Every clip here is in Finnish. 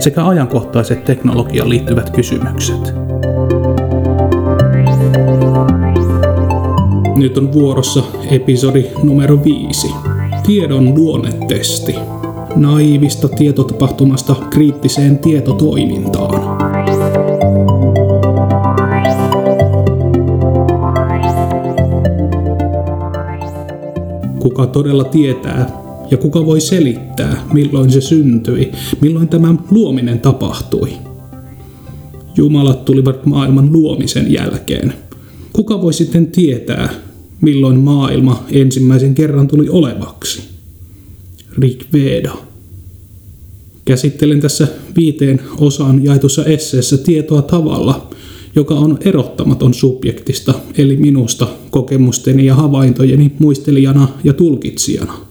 sekä ajankohtaiset teknologiaan liittyvät kysymykset. Nyt on vuorossa episodi numero 5. Tiedon luonnetesti. Naivista tietotapahtumasta kriittiseen tietotoimintaan. kuka todella tietää ja kuka voi selittää, milloin se syntyi, milloin tämä luominen tapahtui. Jumalat tulivat maailman luomisen jälkeen. Kuka voi sitten tietää, milloin maailma ensimmäisen kerran tuli olevaksi? Rik Veda. Käsittelen tässä viiteen osaan jaetussa esseessä tietoa tavalla, joka on erottamaton subjektista, eli minusta kokemusteni ja havaintojeni muistelijana ja tulkitsijana.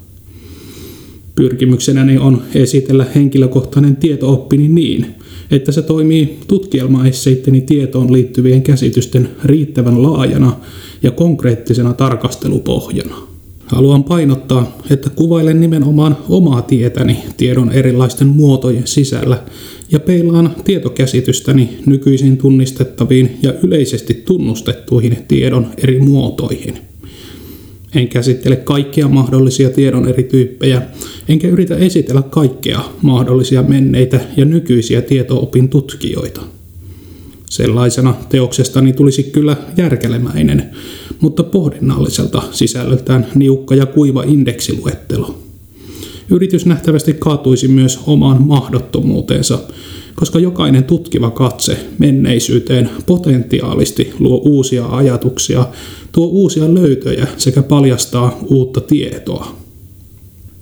Pyrkimyksenäni on esitellä henkilökohtainen tietooppini niin, että se toimii tutkielmaesseitteni tietoon liittyvien käsitysten riittävän laajana ja konkreettisena tarkastelupohjana. Haluan painottaa, että kuvailen nimenomaan omaa tietäni tiedon erilaisten muotojen sisällä ja peilaan tietokäsitystäni nykyisin tunnistettaviin ja yleisesti tunnustettuihin tiedon eri muotoihin. En käsittele kaikkia mahdollisia tiedon eri tyyppejä, enkä yritä esitellä kaikkea mahdollisia menneitä ja nykyisiä tietoopin tutkijoita. Sellaisena teoksestani tulisi kyllä järkelemäinen, mutta pohdinnalliselta sisällöltään niukka ja kuiva indeksiluettelo. Yritys nähtävästi kaatuisi myös omaan mahdottomuuteensa, koska jokainen tutkiva katse menneisyyteen potentiaalisti luo uusia ajatuksia, tuo uusia löytöjä sekä paljastaa uutta tietoa.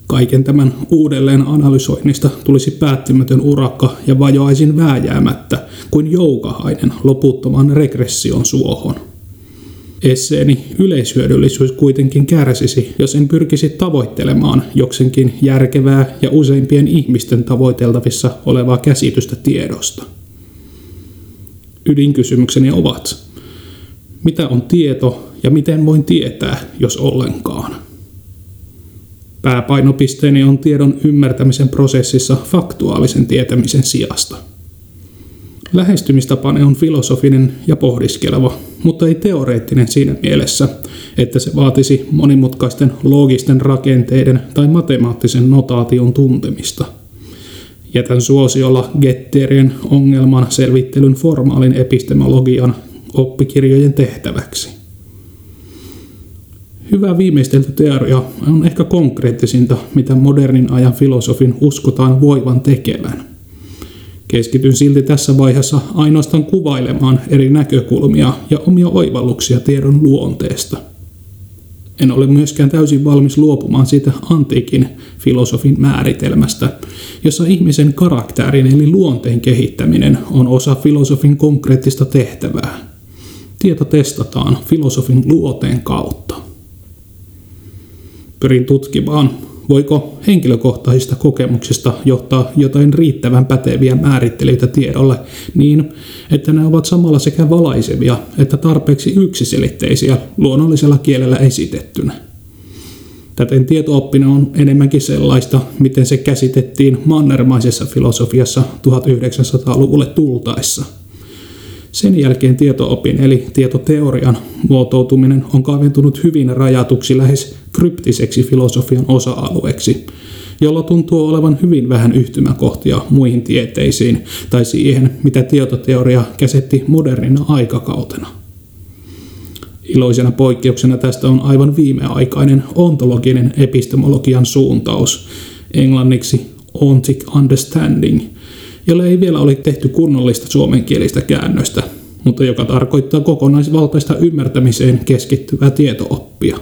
Kaiken tämän uudelleen analysoinnista tulisi päättymätön urakka ja vajoaisin vääjäämättä kuin joukahainen loputtoman regression suohon. Esseeni yleishyödyllisyys kuitenkin kärsisi, jos en pyrkisi tavoittelemaan joksenkin järkevää ja useimpien ihmisten tavoiteltavissa olevaa käsitystä tiedosta. Ydinkysymykseni ovat, mitä on tieto ja miten voin tietää, jos ollenkaan? Pääpainopisteeni on tiedon ymmärtämisen prosessissa faktuaalisen tietämisen sijasta. Lähestymistapani on filosofinen ja pohdiskeleva, mutta ei teoreettinen siinä mielessä, että se vaatisi monimutkaisten loogisten rakenteiden tai matemaattisen notaation tuntemista. Jätän suosiolla Getterien ongelman selvittelyn formaalin epistemologian oppikirjojen tehtäväksi. Hyvä viimeistelty teoria on ehkä konkreettisinta, mitä modernin ajan filosofin uskotaan voivan tekevän – Keskityn silti tässä vaiheessa ainoastaan kuvailemaan eri näkökulmia ja omia oivalluksia tiedon luonteesta. En ole myöskään täysin valmis luopumaan siitä antiikin filosofin määritelmästä, jossa ihmisen karakterin eli luonteen kehittäminen on osa filosofin konkreettista tehtävää. Tieto testataan filosofin luoteen kautta. Pyrin tutkimaan, Voiko henkilökohtaisista kokemuksista johtaa jotain riittävän päteviä määrittelyitä tiedolle niin, että ne ovat samalla sekä valaisevia että tarpeeksi yksiselitteisiä luonnollisella kielellä esitettynä? Täten tietooppinen on enemmänkin sellaista, miten se käsitettiin mannermaisessa filosofiassa 1900-luvulle tultaessa – sen jälkeen tietoopin eli tietoteorian muotoutuminen on kaventunut hyvin rajatuksi lähes kryptiseksi filosofian osa-alueeksi, jolla tuntuu olevan hyvin vähän yhtymäkohtia muihin tieteisiin tai siihen, mitä tietoteoria käsitti modernina aikakautena. Iloisena poikkeuksena tästä on aivan viimeaikainen ontologinen epistemologian suuntaus, englanniksi ontic understanding – jolle ei vielä ole tehty kunnollista suomenkielistä käännöstä, mutta joka tarkoittaa kokonaisvaltaista ymmärtämiseen keskittyvää tietooppia.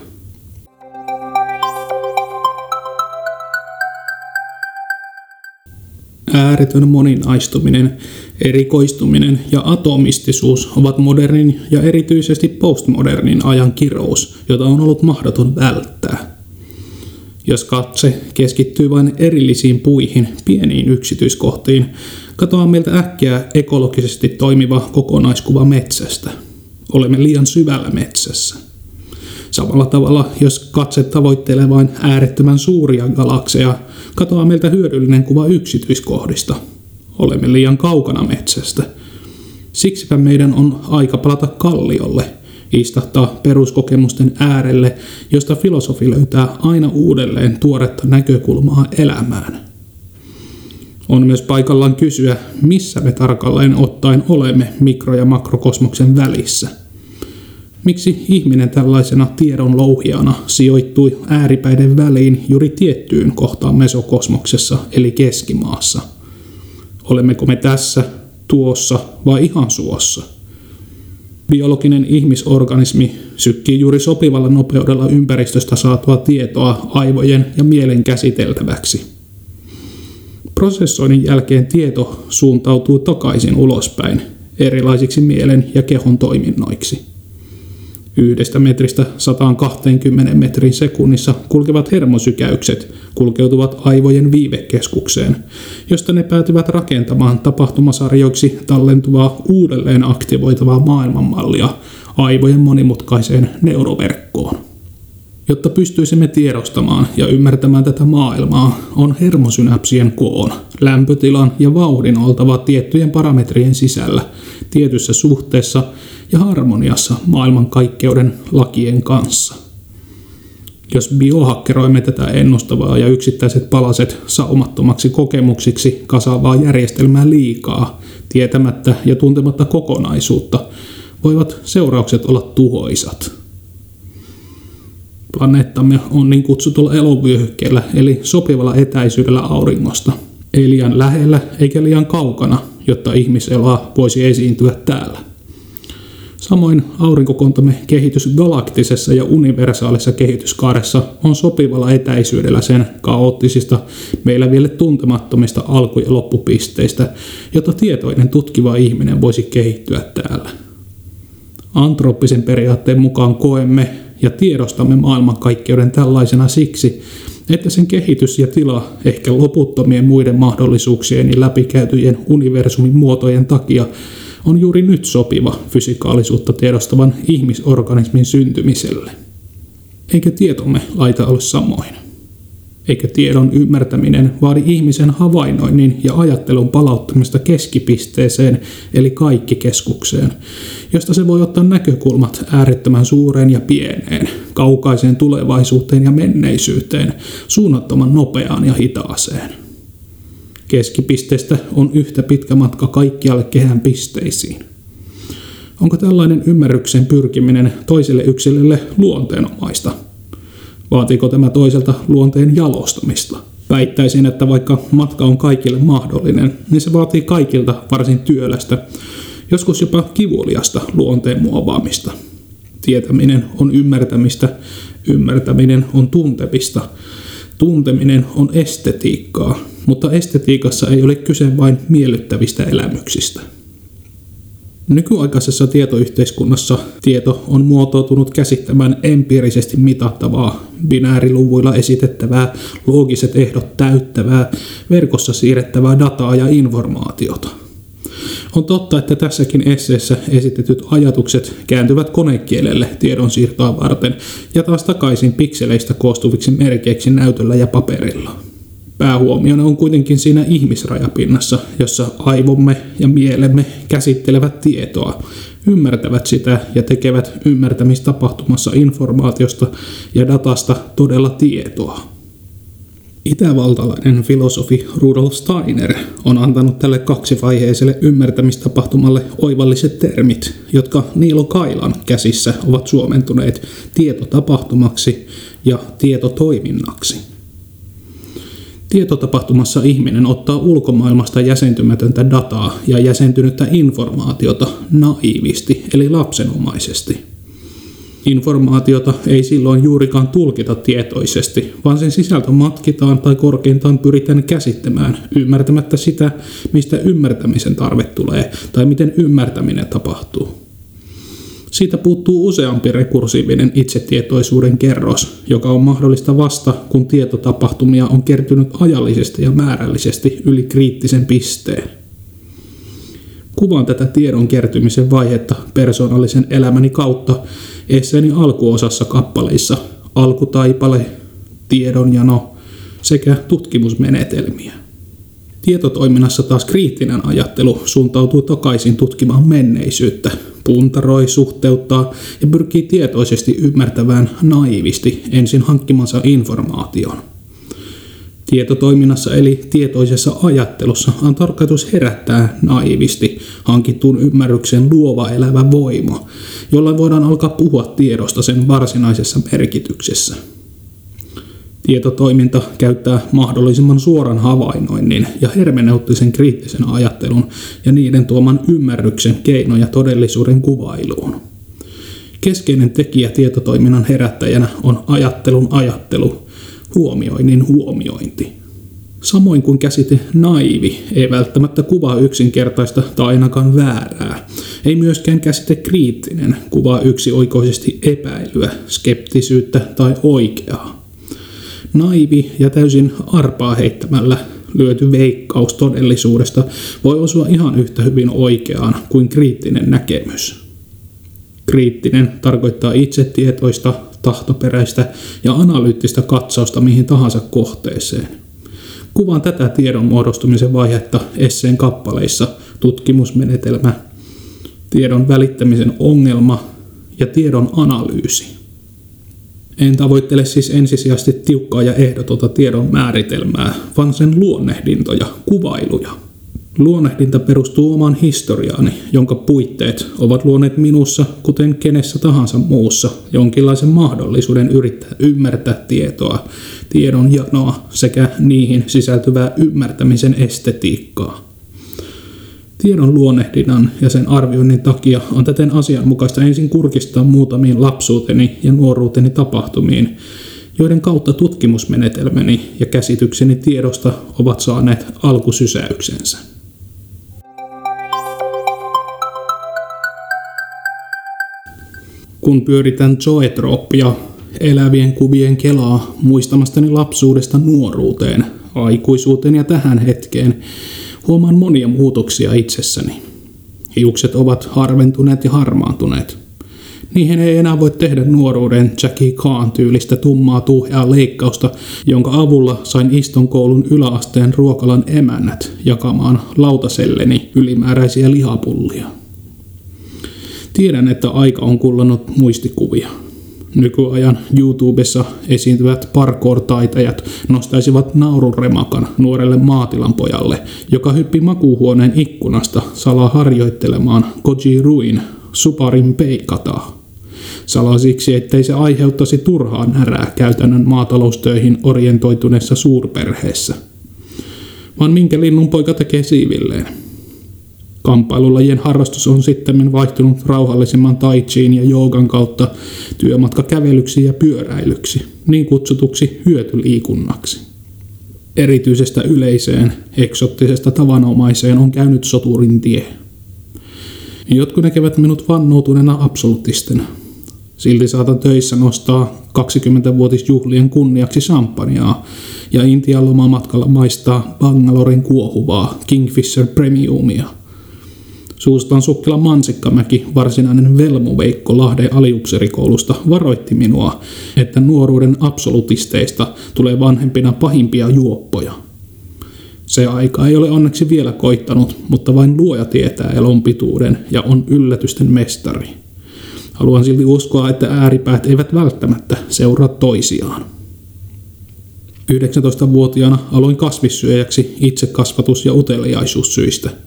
Ääretön moninaistuminen, erikoistuminen ja atomistisuus ovat modernin ja erityisesti postmodernin ajan kirous, jota on ollut mahdoton välttää. Jos katse keskittyy vain erillisiin puihin, pieniin yksityiskohtiin, katoaa meiltä äkkiä ekologisesti toimiva kokonaiskuva metsästä. Olemme liian syvällä metsässä. Samalla tavalla, jos katse tavoittelee vain äärettömän suuria galakseja, katoaa meiltä hyödyllinen kuva yksityiskohdista. Olemme liian kaukana metsästä. Siksipä meidän on aika palata kalliolle, istahtaa peruskokemusten äärelle, josta filosofi löytää aina uudelleen tuoretta näkökulmaa elämään. On myös paikallaan kysyä, missä me tarkalleen ottaen olemme mikro- ja makrokosmoksen välissä – Miksi ihminen tällaisena tiedon louhijana sijoittui ääripäiden väliin juuri tiettyyn kohtaan mesokosmoksessa eli keskimaassa? Olemmeko me tässä, tuossa vai ihan suossa? Biologinen ihmisorganismi sykkii juuri sopivalla nopeudella ympäristöstä saatua tietoa aivojen ja mielen käsiteltäväksi. Prosessoinnin jälkeen tieto suuntautuu takaisin ulospäin erilaisiksi mielen ja kehon toiminnoiksi. Yhdestä metristä 120 metrin sekunnissa kulkevat hermosykäykset kulkeutuvat aivojen viivekeskukseen, josta ne päätyvät rakentamaan tapahtumasarjoiksi tallentuvaa uudelleen aktivoitavaa maailmanmallia aivojen monimutkaiseen neuroverkkoon. Jotta pystyisimme tiedostamaan ja ymmärtämään tätä maailmaa, on hermosynapsien koon, lämpötilan ja vauhdin oltava tiettyjen parametrien sisällä, tietyssä suhteessa ja harmoniassa maailmankaikkeuden lakien kanssa. Jos biohakkeroimme tätä ennustavaa ja yksittäiset palaset saumattomaksi kokemuksiksi kasaavaa järjestelmää liikaa, tietämättä ja tuntematta kokonaisuutta, voivat seuraukset olla tuhoisat. Planeettamme on niin kutsutulla elovyöhykkeellä, eli sopivalla etäisyydellä auringosta. Ei liian lähellä eikä liian kaukana, jotta ihmiseloa voisi esiintyä täällä. Samoin aurinkokontamme kehitys galaktisessa ja universaalissa kehityskaaressa on sopivalla etäisyydellä sen kaoottisista, meillä vielä tuntemattomista alku- ja loppupisteistä, jotta tietoinen tutkiva ihminen voisi kehittyä täällä. Antrooppisen periaatteen mukaan koemme ja tiedostamme maailmankaikkeuden tällaisena siksi, että sen kehitys ja tila ehkä loputtomien muiden mahdollisuuksien ja läpikäytyjen universumin muotojen takia on juuri nyt sopiva fysikaalisuutta tiedostavan ihmisorganismin syntymiselle. Eikä tietomme laita ole samoin. Eikä tiedon ymmärtäminen vaadi ihmisen havainnoinnin ja ajattelun palauttamista keskipisteeseen, eli kaikki keskukseen, josta se voi ottaa näkökulmat äärettömän suureen ja pieneen, kaukaiseen tulevaisuuteen ja menneisyyteen, suunnattoman nopeaan ja hitaaseen. Keskipisteestä on yhtä pitkä matka kaikkialle kehän pisteisiin. Onko tällainen ymmärryksen pyrkiminen toiselle yksilölle luonteenomaista? Vaatiiko tämä toiselta luonteen jalostamista? Väittäisin, että vaikka matka on kaikille mahdollinen, niin se vaatii kaikilta varsin työlästä, joskus jopa kivuliasta luonteen muovaamista. Tietäminen on ymmärtämistä, ymmärtäminen on tuntemista, tunteminen on estetiikkaa, mutta estetiikassa ei ole kyse vain miellyttävistä elämyksistä. Nykyaikaisessa tietoyhteiskunnassa tieto on muotoutunut käsittämään empiirisesti mitattavaa, binääriluvuilla esitettävää, loogiset ehdot täyttävää, verkossa siirrettävää dataa ja informaatiota. On totta, että tässäkin esseessä esitetyt ajatukset kääntyvät konekielelle tiedonsiirtoa varten ja taas takaisin pikseleistä koostuviksi merkeiksi näytöllä ja paperilla. Päähuomiona on kuitenkin siinä ihmisrajapinnassa, jossa aivomme ja mielemme käsittelevät tietoa, ymmärtävät sitä ja tekevät ymmärtämistapahtumassa informaatiosta ja datasta todella tietoa. Itävaltalainen filosofi Rudolf Steiner on antanut tälle kaksivaiheiselle ymmärtämistapahtumalle oivalliset termit, jotka Niilo Kailan käsissä ovat suomentuneet tietotapahtumaksi ja tietotoiminnaksi. Tietotapahtumassa ihminen ottaa ulkomaailmasta jäsentymätöntä dataa ja jäsentynyttä informaatiota naivisti eli lapsenomaisesti. Informaatiota ei silloin juurikaan tulkita tietoisesti, vaan sen sisältö matkitaan tai korkeintaan pyritään käsittämään, ymmärtämättä sitä, mistä ymmärtämisen tarve tulee tai miten ymmärtäminen tapahtuu. Siitä puuttuu useampi rekursiivinen itsetietoisuuden kerros, joka on mahdollista vasta, kun tietotapahtumia on kertynyt ajallisesti ja määrällisesti yli kriittisen pisteen. Kuvaan tätä tiedon kertymisen vaihetta persoonallisen elämäni kautta esseeni alkuosassa kappaleissa alkutaipale, tiedonjano sekä tutkimusmenetelmiä. Tietotoiminnassa taas kriittinen ajattelu suuntautuu takaisin tutkimaan menneisyyttä, puntaroi, suhteuttaa ja pyrkii tietoisesti ymmärtävään naivisti ensin hankkimansa informaation – Tietotoiminnassa eli tietoisessa ajattelussa on tarkoitus herättää naivisti hankittuun ymmärryksen luova elävä voima, jolla voidaan alkaa puhua tiedosta sen varsinaisessa merkityksessä. Tietotoiminta käyttää mahdollisimman suoran havainnoinnin ja hermeneuttisen kriittisen ajattelun ja niiden tuoman ymmärryksen keinoja todellisuuden kuvailuun. Keskeinen tekijä tietotoiminnan herättäjänä on ajattelun ajattelu, huomioinnin huomiointi. Samoin kuin käsite naivi ei välttämättä kuvaa yksinkertaista tai ainakaan väärää. Ei myöskään käsite kriittinen kuvaa yksioikoisesti epäilyä, skeptisyyttä tai oikeaa. Naivi ja täysin arpaa heittämällä lyöty veikkaus todellisuudesta voi osua ihan yhtä hyvin oikeaan kuin kriittinen näkemys. Kriittinen tarkoittaa itsetietoista, tahtoperäistä ja analyyttistä katsausta mihin tahansa kohteeseen. Kuvaan tätä tiedon muodostumisen vaihetta esseen kappaleissa tutkimusmenetelmä, tiedon välittämisen ongelma ja tiedon analyysi. En tavoittele siis ensisijaisesti tiukkaa ja ehdotonta tiedon määritelmää, vaan sen luonnehdintoja, kuvailuja – Luonnehdinta perustuu omaan historiaani, jonka puitteet ovat luoneet minussa, kuten kenessä tahansa muussa, jonkinlaisen mahdollisuuden yrittää ymmärtää tietoa, tiedon janoa sekä niihin sisältyvää ymmärtämisen estetiikkaa. Tiedon luonnehdinnan ja sen arvioinnin takia on täten asianmukaista ensin kurkistaa muutamiin lapsuuteni ja nuoruuteni tapahtumiin, joiden kautta tutkimusmenetelmäni ja käsitykseni tiedosta ovat saaneet alkusysäyksensä. Kun pyöritän zoetrooppia, elävien kuvien kelaa muistamastani lapsuudesta nuoruuteen, aikuisuuteen ja tähän hetkeen, huomaan monia muutoksia itsessäni. Hiukset ovat harventuneet ja harmaantuneet. Niihin ei enää voi tehdä nuoruuden Jackie Khan tyylistä tummaa tuuhea leikkausta, jonka avulla sain iston koulun yläasteen ruokalan emännät jakamaan lautaselleni ylimääräisiä lihapullia. Tiedän, että aika on kullannut muistikuvia. Nykyajan YouTubessa esiintyvät parkour-taitajat nostaisivat naururemakan nuorelle maatilan pojalle, joka hyppi makuuhuoneen ikkunasta salaa harjoittelemaan Koji Ruin Suparin peikataa. Salaa siksi, ettei se aiheuttaisi turhaa närää käytännön maataloustöihin orientoituneessa suurperheessä. Vaan minkä linnun poika tekee siivilleen? Kamppailulajien harrastus on sitten vaihtunut rauhallisemman taitsiin ja joogan kautta työmatkakävelyksi ja pyöräilyksi, niin kutsutuksi hyötyliikunnaksi. Erityisestä yleiseen, eksottisesta tavanomaiseen on käynyt soturin tie. Jotkut näkevät minut vannoutuneena absolutistena. Silti saatan töissä nostaa 20-vuotisjuhlien kunniaksi champagnea ja Intian lomamatkalla maistaa Bangaloren kuohuvaa Kingfisher Premiumia – Suustaan sukkela Mansikkamäki, varsinainen velmoveikko Lahden aliupserikoulusta, varoitti minua, että nuoruuden absolutisteista tulee vanhempina pahimpia juoppoja. Se aika ei ole onneksi vielä koittanut, mutta vain luoja tietää elon pituuden ja on yllätysten mestari. Haluan silti uskoa, että ääripäät eivät välttämättä seuraa toisiaan. 19-vuotiaana aloin kasvissyöjäksi itse kasvatus- ja uteliaisuussyistä –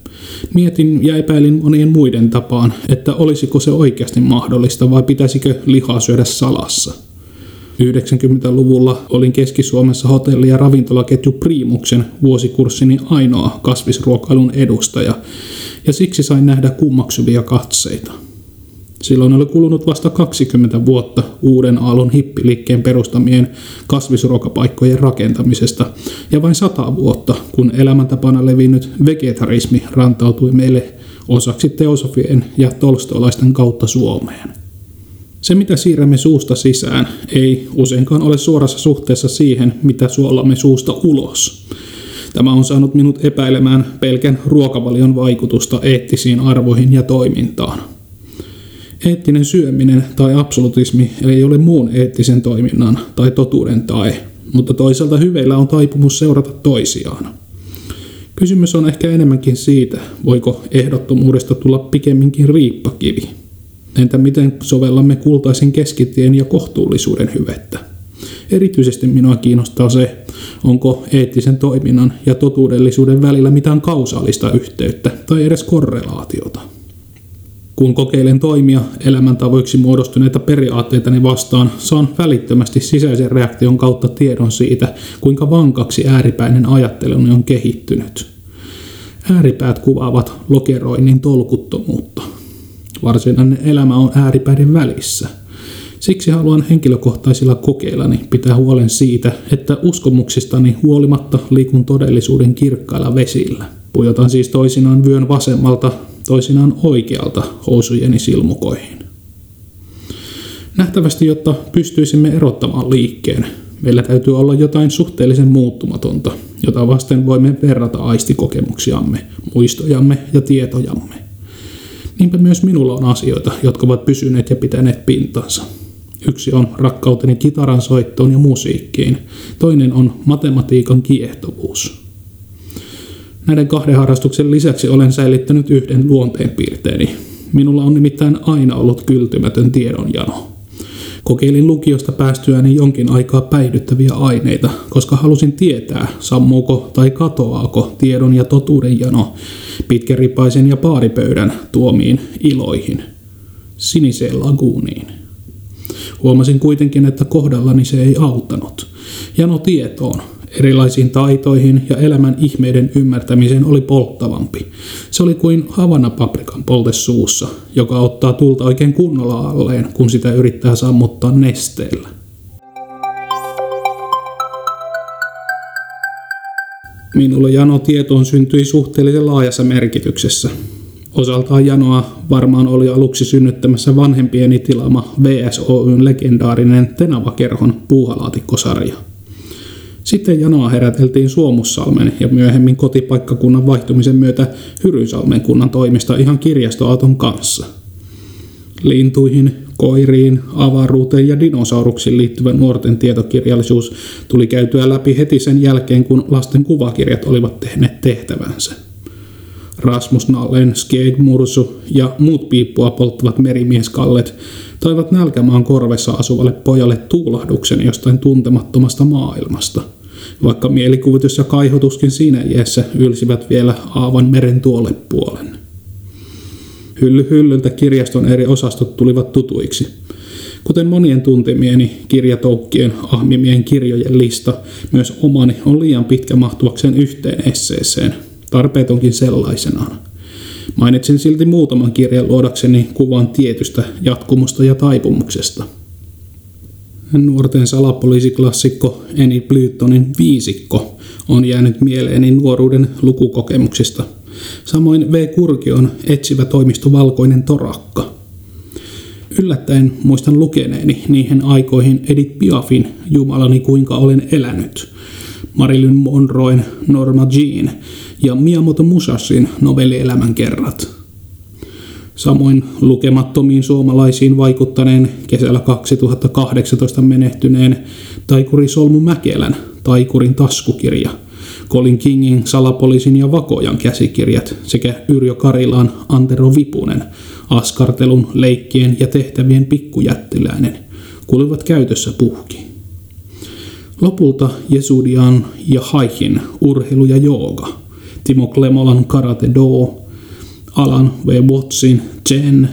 Mietin ja epäilin monien muiden tapaan, että olisiko se oikeasti mahdollista vai pitäisikö lihaa syödä salassa. 90-luvulla olin Keski-Suomessa hotelli- ja ravintolaketju Primuksen vuosikurssini ainoa kasvisruokailun edustaja, ja siksi sain nähdä kummaksuvia katseita. Silloin oli kulunut vasta 20 vuotta uuden aallon hippiliikkeen perustamien kasvisruokapaikkojen rakentamisesta ja vain 100 vuotta, kun elämäntapana levinnyt vegetarismi rantautui meille osaksi teosofien ja tolstolaisten kautta Suomeen. Se, mitä siirrämme suusta sisään, ei useinkaan ole suorassa suhteessa siihen, mitä suolamme suusta ulos. Tämä on saanut minut epäilemään pelkän ruokavalion vaikutusta eettisiin arvoihin ja toimintaan. Eettinen syöminen tai absolutismi ei ole muun eettisen toiminnan tai totuuden tae, mutta toisaalta hyveillä on taipumus seurata toisiaan. Kysymys on ehkä enemmänkin siitä, voiko ehdottomuudesta tulla pikemminkin riippakivi. Entä miten sovellamme kultaisen keskitien ja kohtuullisuuden hyvettä? Erityisesti minua kiinnostaa se, onko eettisen toiminnan ja totuudellisuuden välillä mitään kausaalista yhteyttä tai edes korrelaatiota. Kun kokeilen toimia elämäntavoiksi muodostuneita periaatteitani vastaan, saan välittömästi sisäisen reaktion kautta tiedon siitä, kuinka vankaksi ääripäinen ajatteluni on kehittynyt. Ääripäät kuvaavat lokeroinnin tolkuttomuutta. Varsinainen elämä on ääripäiden välissä. Siksi haluan henkilökohtaisilla kokeillani pitää huolen siitä, että uskomuksistani huolimatta liikun todellisuuden kirkkailla vesillä. Pujotan siis toisinaan vyön vasemmalta toisinaan oikealta housujeni silmukoihin. Nähtävästi, jotta pystyisimme erottamaan liikkeen, meillä täytyy olla jotain suhteellisen muuttumatonta, jota vasten voimme verrata aistikokemuksiamme, muistojamme ja tietojamme. Niinpä myös minulla on asioita, jotka ovat pysyneet ja pitäneet pintansa. Yksi on rakkauteni kitaran soittoon ja musiikkiin, toinen on matematiikan kiehtovuus. Näiden kahden harrastuksen lisäksi olen säilyttänyt yhden luonteenpiirteeni. Minulla on nimittäin aina ollut kyltymätön tiedonjano. Kokeilin lukiosta päästyäni jonkin aikaa päihdyttäviä aineita, koska halusin tietää, sammuuko tai katoaako tiedon ja totuuden jano pitkäripaisen ja paaripöydän tuomiin iloihin, siniseen laguuniin. Huomasin kuitenkin, että kohdallani se ei auttanut. Jano tietoon, erilaisiin taitoihin ja elämän ihmeiden ymmärtämiseen oli polttavampi. Se oli kuin havanapaprikan polte suussa, joka ottaa tulta oikein kunnolla alleen, kun sitä yrittää sammuttaa nesteellä. Minulle jano tietoon syntyi suhteellisen laajassa merkityksessä. Osaltaan janoa varmaan oli aluksi synnyttämässä vanhempieni tilama VSOYn legendaarinen Tenava-kerhon puuhalaatikkosarja – sitten janoa heräteltiin Suomussalmen ja myöhemmin kotipaikkakunnan vaihtumisen myötä Hyrynsalmen kunnan toimista ihan kirjastoauton kanssa. Lintuihin, koiriin, avaruuteen ja dinosauruksiin liittyvä nuorten tietokirjallisuus tuli käytyä läpi heti sen jälkeen, kun lasten kuvakirjat olivat tehneet tehtävänsä. Rasmus Nallen, Skeeg Mursu ja muut piippua polttavat merimieskallet toivat nälkämaan korvessa asuvalle pojalle tuulahduksen jostain tuntemattomasta maailmasta – vaikka mielikuvitus ja kaihotuskin siinä iässä ylsivät vielä aavan meren tuolle puolen. Hylly hyllyltä kirjaston eri osastot tulivat tutuiksi. Kuten monien tuntemieni kirjatoukkien ahmimien kirjojen lista, myös omani on liian pitkä mahtuakseen yhteen esseeseen, tarpeetonkin sellaisenaan. Mainitsin silti muutaman kirjan luodakseni kuvan tietystä jatkumusta ja taipumuksesta – nuorten salapoliisiklassikko Eni Blytonin Viisikko on jäänyt mieleeni nuoruuden lukukokemuksista. Samoin V. Kurkion etsivä toimisto Valkoinen torakka. Yllättäen muistan lukeneeni niihin aikoihin Edith Piafin Jumalani kuinka olen elänyt, Marilyn Monroen Norma Jean ja Miyamoto Musashin novellielämän kerrat – Samoin lukemattomiin suomalaisiin vaikuttaneen kesällä 2018 menehtyneen Taikuri Solmu Mäkelän Taikurin taskukirja, Colin Kingin Salapoliisin ja Vakojan käsikirjat sekä Yrjö Karilaan Antero Vipunen Askartelun, leikkien ja tehtävien pikkujättiläinen kuuluvat käytössä puhki. Lopulta Jesudian ja Haihin urheilu ja jooga, Timo Klemolan Karate Do, Alan V. Wattsin Jen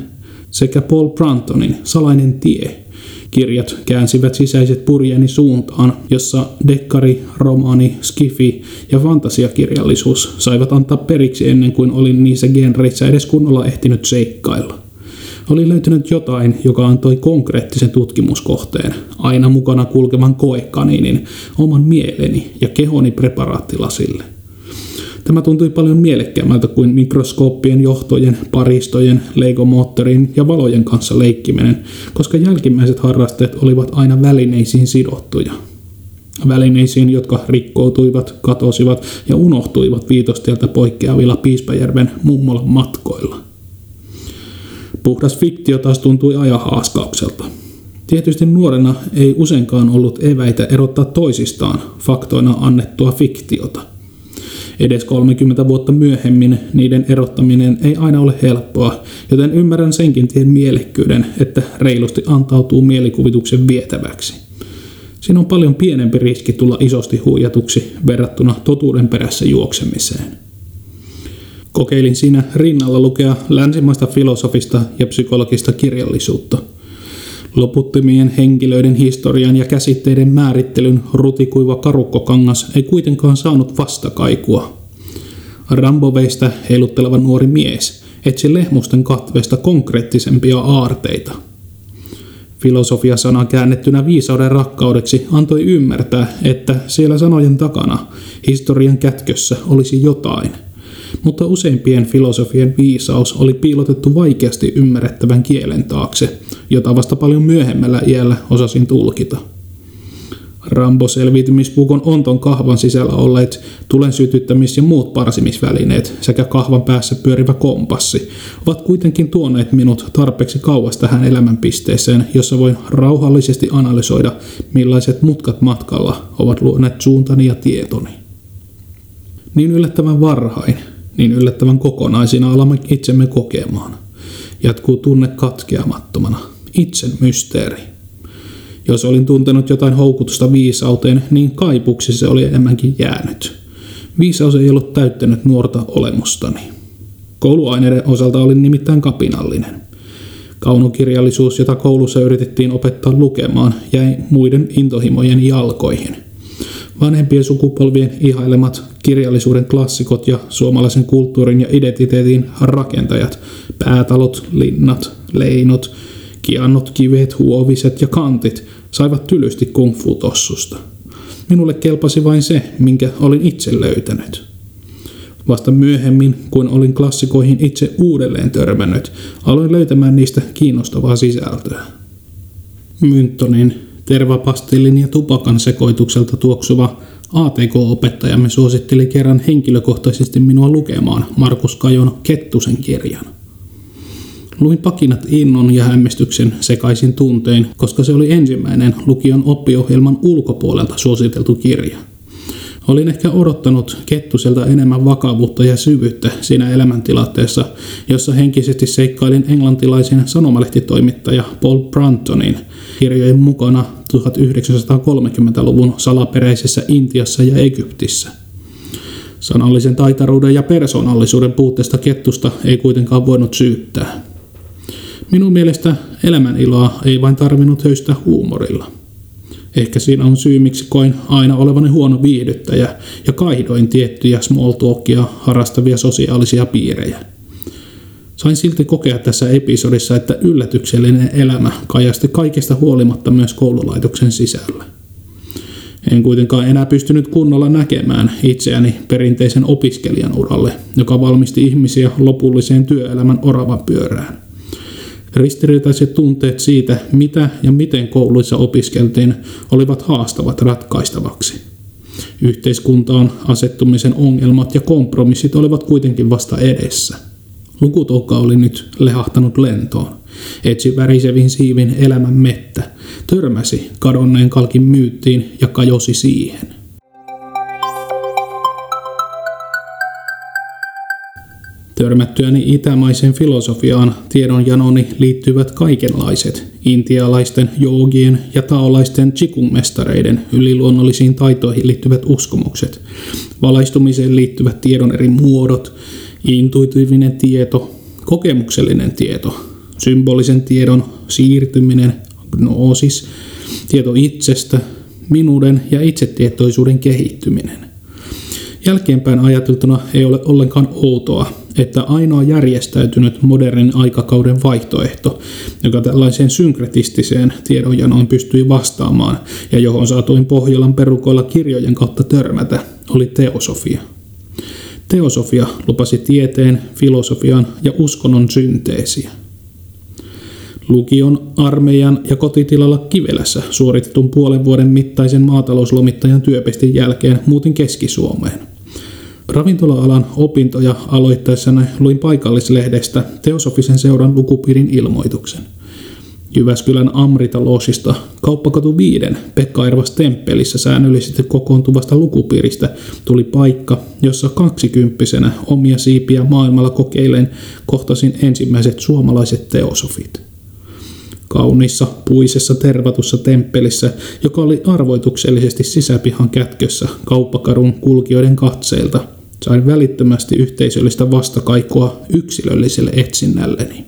sekä Paul Brantonin Salainen tie. Kirjat käänsivät sisäiset purjeeni suuntaan, jossa dekkari, romaani, skifi ja fantasiakirjallisuus saivat antaa periksi ennen kuin olin niissä genreissä edes kunnolla ehtinyt seikkailla. Oli löytynyt jotain, joka antoi konkreettisen tutkimuskohteen, aina mukana kulkevan koekaniinin, oman mieleni ja kehoni preparaattilasille. Tämä tuntui paljon mielekkäämmältä kuin mikroskooppien johtojen, paristojen, legomoottorin ja valojen kanssa leikkiminen, koska jälkimmäiset harrasteet olivat aina välineisiin sidottuja. Välineisiin, jotka rikkoutuivat, katosivat ja unohtuivat viitostieltä poikkeavilla Piispajärven mummolan matkoilla. Puhdas fiktio taas tuntui ajahaaskaukselta. Tietysti nuorena ei useinkaan ollut eväitä erottaa toisistaan faktoina annettua fiktiota – Edes 30 vuotta myöhemmin niiden erottaminen ei aina ole helppoa, joten ymmärrän senkin tien mielekkyyden, että reilusti antautuu mielikuvituksen vietäväksi. Siinä on paljon pienempi riski tulla isosti huijatuksi verrattuna totuuden perässä juoksemiseen. Kokeilin siinä rinnalla lukea länsimaista filosofista ja psykologista kirjallisuutta – Loputtomien henkilöiden historian ja käsitteiden määrittelyn rutikuiva karukkokangas ei kuitenkaan saanut vastakaikua. Ramboveista heilutteleva nuori mies etsi lehmusten katveesta konkreettisempia aarteita. Filosofia-sana käännettynä viisauden rakkaudeksi antoi ymmärtää, että siellä sanojen takana, historian kätkössä, olisi jotain – mutta useimpien filosofien viisaus oli piilotettu vaikeasti ymmärrettävän kielen taakse, jota vasta paljon myöhemmällä iällä osasin tulkita. Rambo-selviytymispukon onton kahvan sisällä olleet tulen sytyttämis- ja muut parsimisvälineet sekä kahvan päässä pyörivä kompassi ovat kuitenkin tuoneet minut tarpeeksi kauas tähän elämänpisteeseen, jossa voin rauhallisesti analysoida, millaiset mutkat matkalla ovat luoneet suuntani ja tietoni. Niin yllättävän varhain, niin yllättävän kokonaisina alamme itsemme kokemaan. Jatkuu tunne katkeamattomana, itsen mysteeri. Jos olin tuntenut jotain houkutusta viisauteen, niin kaipuksi se oli enemmänkin jäänyt. Viisaus ei ollut täyttänyt nuorta olemustani. Kouluaineiden osalta olin nimittäin kapinallinen. Kaunokirjallisuus, jota koulussa yritettiin opettaa lukemaan, jäi muiden intohimojen jalkoihin. Vanhempien sukupolvien ihailemat kirjallisuuden klassikot ja suomalaisen kulttuurin ja identiteetin rakentajat, päätalot, linnat, leinot, kiannot, kivet, huoviset ja kantit saivat tylysti kung fu-tossusta. Minulle kelpasi vain se, minkä olin itse löytänyt. Vasta myöhemmin, kun olin klassikoihin itse uudelleen törmännyt, aloin löytämään niistä kiinnostavaa sisältöä. Myntonin, tervapastillin ja tupakan sekoitukselta tuoksuva ATK-opettajamme suositteli kerran henkilökohtaisesti minua lukemaan Markus Kajon Kettusen kirjan. Luin pakinat innon ja hämmästyksen sekaisin tuntein, koska se oli ensimmäinen lukion oppiohjelman ulkopuolelta suositeltu kirja. Olin ehkä odottanut Kettuselta enemmän vakavuutta ja syvyyttä siinä elämäntilanteessa, jossa henkisesti seikkailin englantilaisen sanomalehtitoimittaja Paul Bruntonin kirjojen mukana 1930-luvun salaperäisessä Intiassa ja Egyptissä. Sanallisen taitaruuden ja persoonallisuuden puutteesta kettusta ei kuitenkaan voinut syyttää. Minun mielestä elämän iloa ei vain tarvinnut höystää huumorilla. Ehkä siinä on syy, miksi koin aina olevani huono viihdyttäjä ja kaidoin tiettyjä small talkia harastavia sosiaalisia piirejä. Sain silti kokea tässä episodissa, että yllätyksellinen elämä kajasti kaikesta huolimatta myös koululaitoksen sisällä. En kuitenkaan enää pystynyt kunnolla näkemään itseäni perinteisen opiskelijan uralle, joka valmisti ihmisiä lopulliseen työelämän oravan pyörään. Ristiriitaiset tunteet siitä, mitä ja miten kouluissa opiskeltiin, olivat haastavat ratkaistavaksi. Yhteiskuntaan asettumisen ongelmat ja kompromissit olivat kuitenkin vasta edessä – Lukutokka oli nyt lehahtanut lentoon. Etsi värisevin siivin elämän mettä, törmäsi kadonneen kalkin myyttiin ja kajosi siihen. Törmättyäni itämaisen filosofiaan tiedonjanoni liittyvät kaikenlaiset intialaisten, joogien ja taolaisten chikung-mestareiden yliluonnollisiin taitoihin liittyvät uskomukset, valaistumiseen liittyvät tiedon eri muodot, intuitiivinen tieto, kokemuksellinen tieto, symbolisen tiedon siirtyminen, gnoosis, tieto itsestä, minuuden ja itsetietoisuuden kehittyminen. Jälkeenpäin ajateltuna ei ole ollenkaan outoa, että ainoa järjestäytynyt modernin aikakauden vaihtoehto, joka tällaiseen synkretistiseen tiedonjanoon pystyi vastaamaan ja johon saatuin Pohjolan perukoilla kirjojen kautta törmätä, oli teosofia. Teosofia lupasi tieteen, filosofian ja uskonnon synteesiä. Lukion, armeijan ja kotitilalla Kivelässä suoritetun puolen vuoden mittaisen maatalouslomittajan työpestin jälkeen muutin Keski-Suomeen. Ravintola-alan opintoja aloittaessani luin paikallislehdestä Teosofisen seuran lukupiirin ilmoituksen. Jyväskylän Amrita-loosista kauppakatu 5 Pekka Ervas temppelissä säännöllisesti kokoontuvasta lukupiiristä tuli paikka, jossa kaksikymppisenä omia siipiä maailmalla kokeilen kohtasin ensimmäiset suomalaiset teosofit kauniissa puisessa tervatussa temppelissä, joka oli arvoituksellisesti sisäpihan kätkössä kauppakadun kulkijoiden katseilta, sain välittömästi yhteisöllistä vastakaikkoa yksilölliselle etsinnälleni.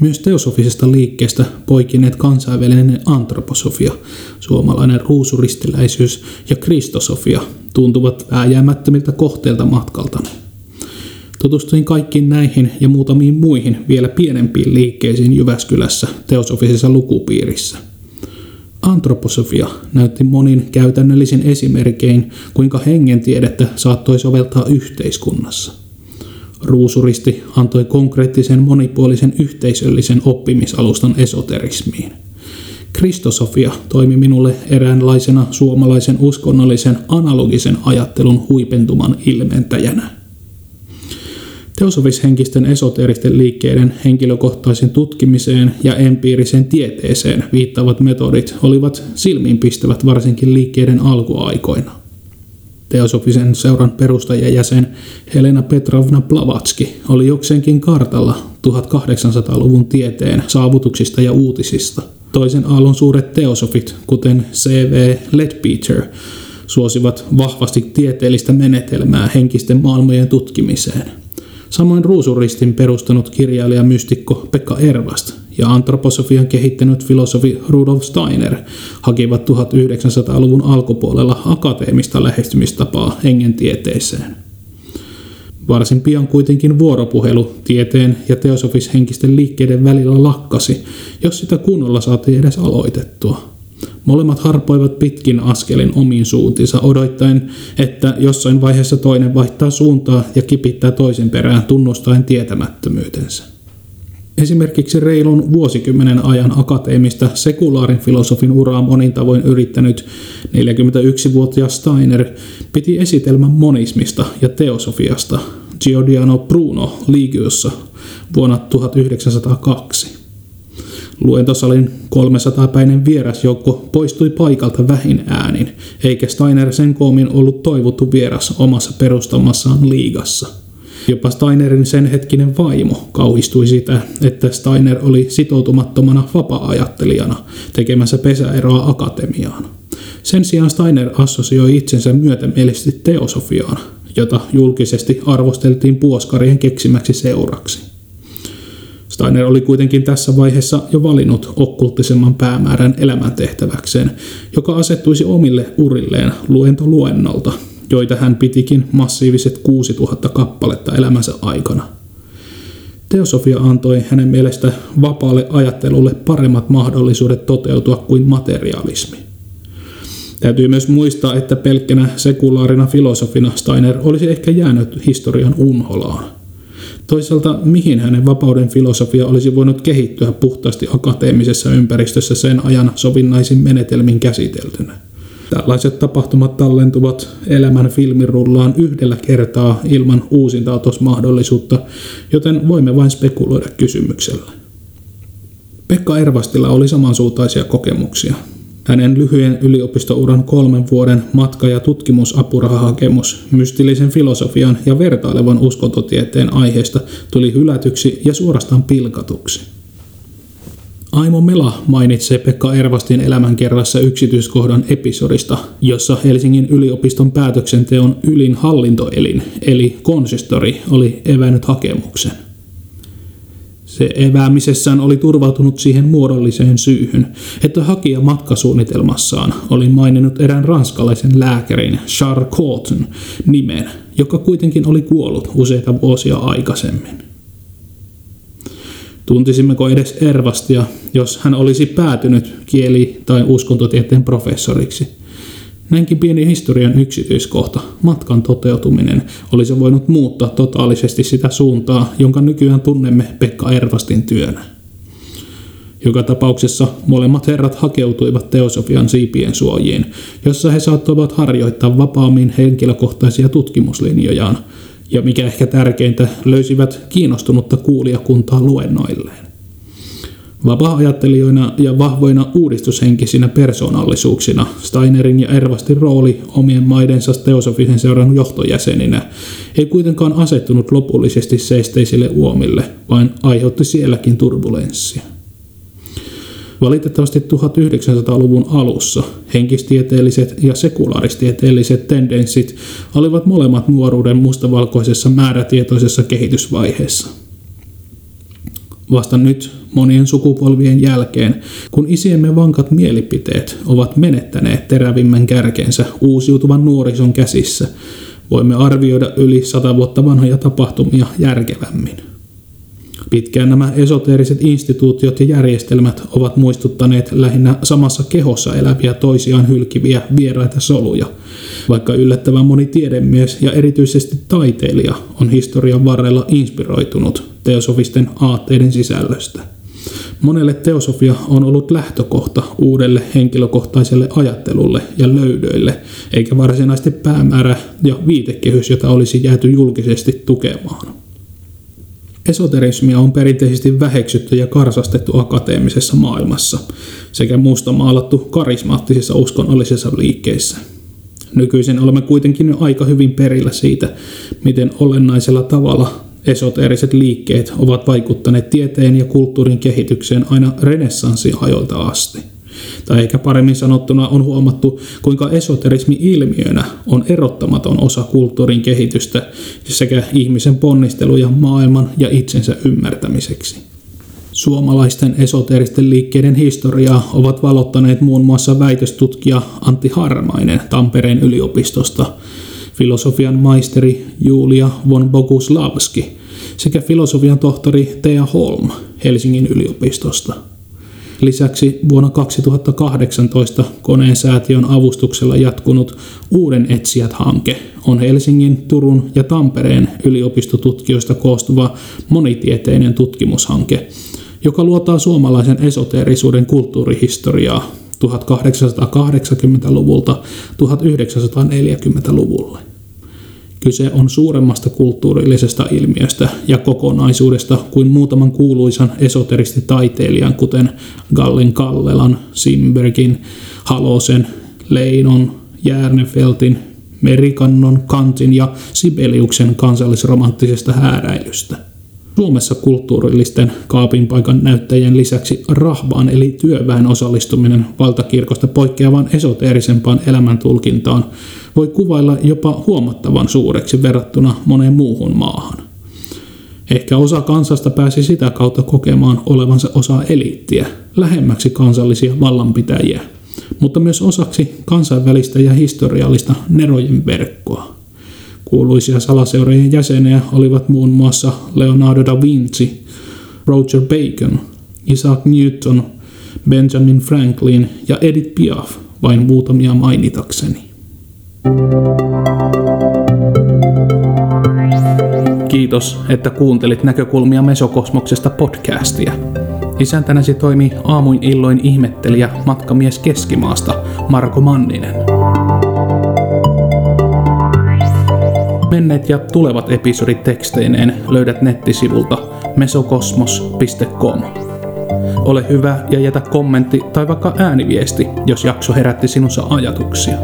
Myös teosofisesta liikkeestä poikineet kansainvälinen antroposofia, suomalainen ruusuristiläisyys ja kristosofia tuntuvat vääjäämättömiltä kohteilta matkaltani. Tutustuin kaikkiin näihin ja muutamiin muihin vielä pienempiin liikkeisiin Jyväskylässä teosofisessa lukupiirissä. Antroposofia näytti monin käytännöllisin esimerkein, kuinka hengentiedettä saattoi soveltaa yhteiskunnassa. Ruusuristi antoi konkreettisen monipuolisen yhteisöllisen oppimisalustan esoterismiin. Kristosofia toimi minulle eräänlaisena suomalaisen uskonnollisen analogisen ajattelun huipentuman ilmentäjänä. Teosofishenkisten esoteeristen liikkeiden henkilökohtaisen tutkimiseen ja empiiriseen tieteeseen viittaavat metodit olivat silmiinpistävät varsinkin liikkeiden alkuaikoina. Teosofisen seuran perustajajäsen Helena Petrovna Blavatski oli jokseenkin kartalla 1800-luvun tieteen saavutuksista ja uutisista. Toisen aallon suuret teosofit, kuten C.V. Ledbeater, suosivat vahvasti tieteellistä menetelmää henkisten maailmojen tutkimiseen – Samoin ruusuristin perustanut kirjailija mystikko Pekka Ervast ja antroposofian kehittänyt filosofi Rudolf Steiner hakivat 1900-luvun alkupuolella akateemista lähestymistapaa hengentieteeseen. Varsin pian kuitenkin vuoropuhelu tieteen ja teosofishenkisten liikkeiden välillä lakkasi, jos sitä kunnolla saatiin edes aloitettua. Molemmat harpoivat pitkin askelin omiin suuntiinsa odottaen, että jossain vaiheessa toinen vaihtaa suuntaa ja kipittää toisen perään tunnustaen tietämättömyytensä. Esimerkiksi reilun vuosikymmenen ajan akateemista sekulaarin filosofin uraa monin tavoin yrittänyt 41-vuotias Steiner piti esitelmän monismista ja teosofiasta Giordano Bruno Ligiossa vuonna 1902. Luentosalin 300-päinen vierasjoukko poistui paikalta vähin äänin, eikä Steiner sen koomin ollut toivottu vieras omassa perustamassaan liigassa. Jopa Steinerin sen hetkinen vaimo kauhistui sitä, että Steiner oli sitoutumattomana vapaa-ajattelijana tekemässä pesäeroa akatemiaan. Sen sijaan Steiner assosioi itsensä myötämielisesti teosofiaan, jota julkisesti arvosteltiin puoskarien keksimäksi seuraksi. Steiner oli kuitenkin tässä vaiheessa jo valinnut okkulttisemman päämäärän elämäntehtäväkseen, joka asettuisi omille urilleen luento luennolta, joita hän pitikin massiiviset 6000 kappaletta elämänsä aikana. Teosofia antoi hänen mielestä vapaalle ajattelulle paremmat mahdollisuudet toteutua kuin materialismi. Täytyy myös muistaa, että pelkkänä sekulaarina filosofina Steiner olisi ehkä jäänyt historian unholaan. Toisaalta mihin hänen vapauden filosofia olisi voinut kehittyä puhtaasti akateemisessa ympäristössä sen ajan sovinnaisin menetelmin käsiteltynä. Tällaiset tapahtumat tallentuvat elämän filmirullaan yhdellä kertaa ilman uusintaatosmahdollisuutta, joten voimme vain spekuloida kysymyksellä. Pekka Ervastilla oli samansuuntaisia kokemuksia. Hänen lyhyen yliopistouran kolmen vuoden matka- ja tutkimusapurahahakemus mystillisen filosofian ja vertailevan uskontotieteen aiheesta tuli hylätyksi ja suorastaan pilkatuksi. Aimo Mela mainitsee Pekka Ervastin elämänkerrassa yksityiskohdan episodista, jossa Helsingin yliopiston päätöksenteon ylin hallintoelin, eli konsistori, oli evännyt hakemuksen. Se eväämisessään oli turvautunut siihen muodolliseen syyhyn, että hakija matkasuunnitelmassaan oli maininnut erään ranskalaisen lääkärin Charles Cotton nimen, joka kuitenkin oli kuollut useita vuosia aikaisemmin. Tuntisimmeko edes Ervastia, jos hän olisi päätynyt kieli- tai uskontotieteen professoriksi? Näinkin pieni historian yksityiskohta, matkan toteutuminen, olisi voinut muuttaa totaalisesti sitä suuntaa, jonka nykyään tunnemme Pekka Ervastin työnä. Joka tapauksessa molemmat herrat hakeutuivat teosofian siipien suojiin, jossa he saattoivat harjoittaa vapaammin henkilökohtaisia tutkimuslinjojaan, ja mikä ehkä tärkeintä, löysivät kiinnostunutta kuulijakuntaa luennoilleen. Vapaa-ajattelijoina ja vahvoina uudistushenkisinä persoonallisuuksina Steinerin ja Ervastin rooli omien maidensa teosofisen seuran johtojäseninä ei kuitenkaan asettunut lopullisesti seesteisille uomille, vaan aiheutti sielläkin turbulenssia. Valitettavasti 1900-luvun alussa henkistieteelliset ja sekulaaristieteelliset tendenssit olivat molemmat nuoruuden mustavalkoisessa määrätietoisessa kehitysvaiheessa. Vasta nyt monien sukupolvien jälkeen, kun isiemme vankat mielipiteet ovat menettäneet terävimmän kärkensä uusiutuvan nuorison käsissä, voimme arvioida yli sata vuotta vanhoja tapahtumia järkevämmin. Pitkään nämä esoteeriset instituutiot ja järjestelmät ovat muistuttaneet lähinnä samassa kehossa eläviä toisiaan hylkiviä vieraita soluja, vaikka yllättävän moni tiedemies ja erityisesti taiteilija on historian varrella inspiroitunut teosofisten aatteiden sisällöstä. Monelle teosofia on ollut lähtökohta uudelle henkilökohtaiselle ajattelulle ja löydöille, eikä varsinaisesti päämäärä ja viitekehys, jota olisi jääty julkisesti tukemaan. Esoterismia on perinteisesti väheksytty ja karsastettu akateemisessa maailmassa sekä mustamaalattu karismaattisissa uskonnollisissa liikkeissä. Nykyisin olemme kuitenkin jo aika hyvin perillä siitä, miten olennaisella tavalla esoteeriset liikkeet ovat vaikuttaneet tieteen ja kulttuurin kehitykseen aina renessanssin ajoilta asti tai eikä paremmin sanottuna on huomattu, kuinka esoterismi ilmiönä on erottamaton osa kulttuurin kehitystä sekä ihmisen ponnisteluja maailman ja itsensä ymmärtämiseksi. Suomalaisten esoteeristen liikkeiden historiaa ovat valottaneet muun muassa väitöstutkija Antti Harmainen Tampereen yliopistosta, filosofian maisteri Julia von Boguslavski sekä filosofian tohtori Thea Holm Helsingin yliopistosta – Lisäksi vuonna 2018 koneen säätiön avustuksella jatkunut Uuden etsijät-hanke on Helsingin, Turun ja Tampereen yliopistotutkijoista koostuva monitieteinen tutkimushanke, joka luotaa suomalaisen esoteerisuuden kulttuurihistoriaa 1880-luvulta 1940-luvulle. Kyse on suuremmasta kulttuurillisesta ilmiöstä ja kokonaisuudesta kuin muutaman kuuluisan esoteristitaiteilijan, kuten Gallin Kallelan, Simbergin, Halosen, Leinon, Järnefeltin, Merikannon, Kantin ja Sibeliuksen kansallisromanttisesta hääräilystä. Suomessa kulttuurillisten kaapinpaikan näyttäjien lisäksi rahvaan eli työväen osallistuminen valtakirkosta poikkeavaan esoteerisempaan elämäntulkintaan voi kuvailla jopa huomattavan suureksi verrattuna moneen muuhun maahan. Ehkä osa kansasta pääsi sitä kautta kokemaan olevansa osa eliittiä, lähemmäksi kansallisia vallanpitäjiä, mutta myös osaksi kansainvälistä ja historiallista nerojen verkkoa. Kuuluisia salaseurojen jäseniä olivat muun muassa Leonardo da Vinci, Roger Bacon, Isaac Newton, Benjamin Franklin ja Edith Piaf, vain muutamia mainitakseni. Kiitos, että kuuntelit näkökulmia Mesokosmoksesta podcastia. Isäntänäsi toimi aamuin illoin ihmettelijä matkamies Keskimaasta Marko Manninen. Menneet ja tulevat episodit teksteineen löydät nettisivulta mesokosmos.com. Ole hyvä ja jätä kommentti tai vaikka ääniviesti, jos jakso herätti sinussa ajatuksia.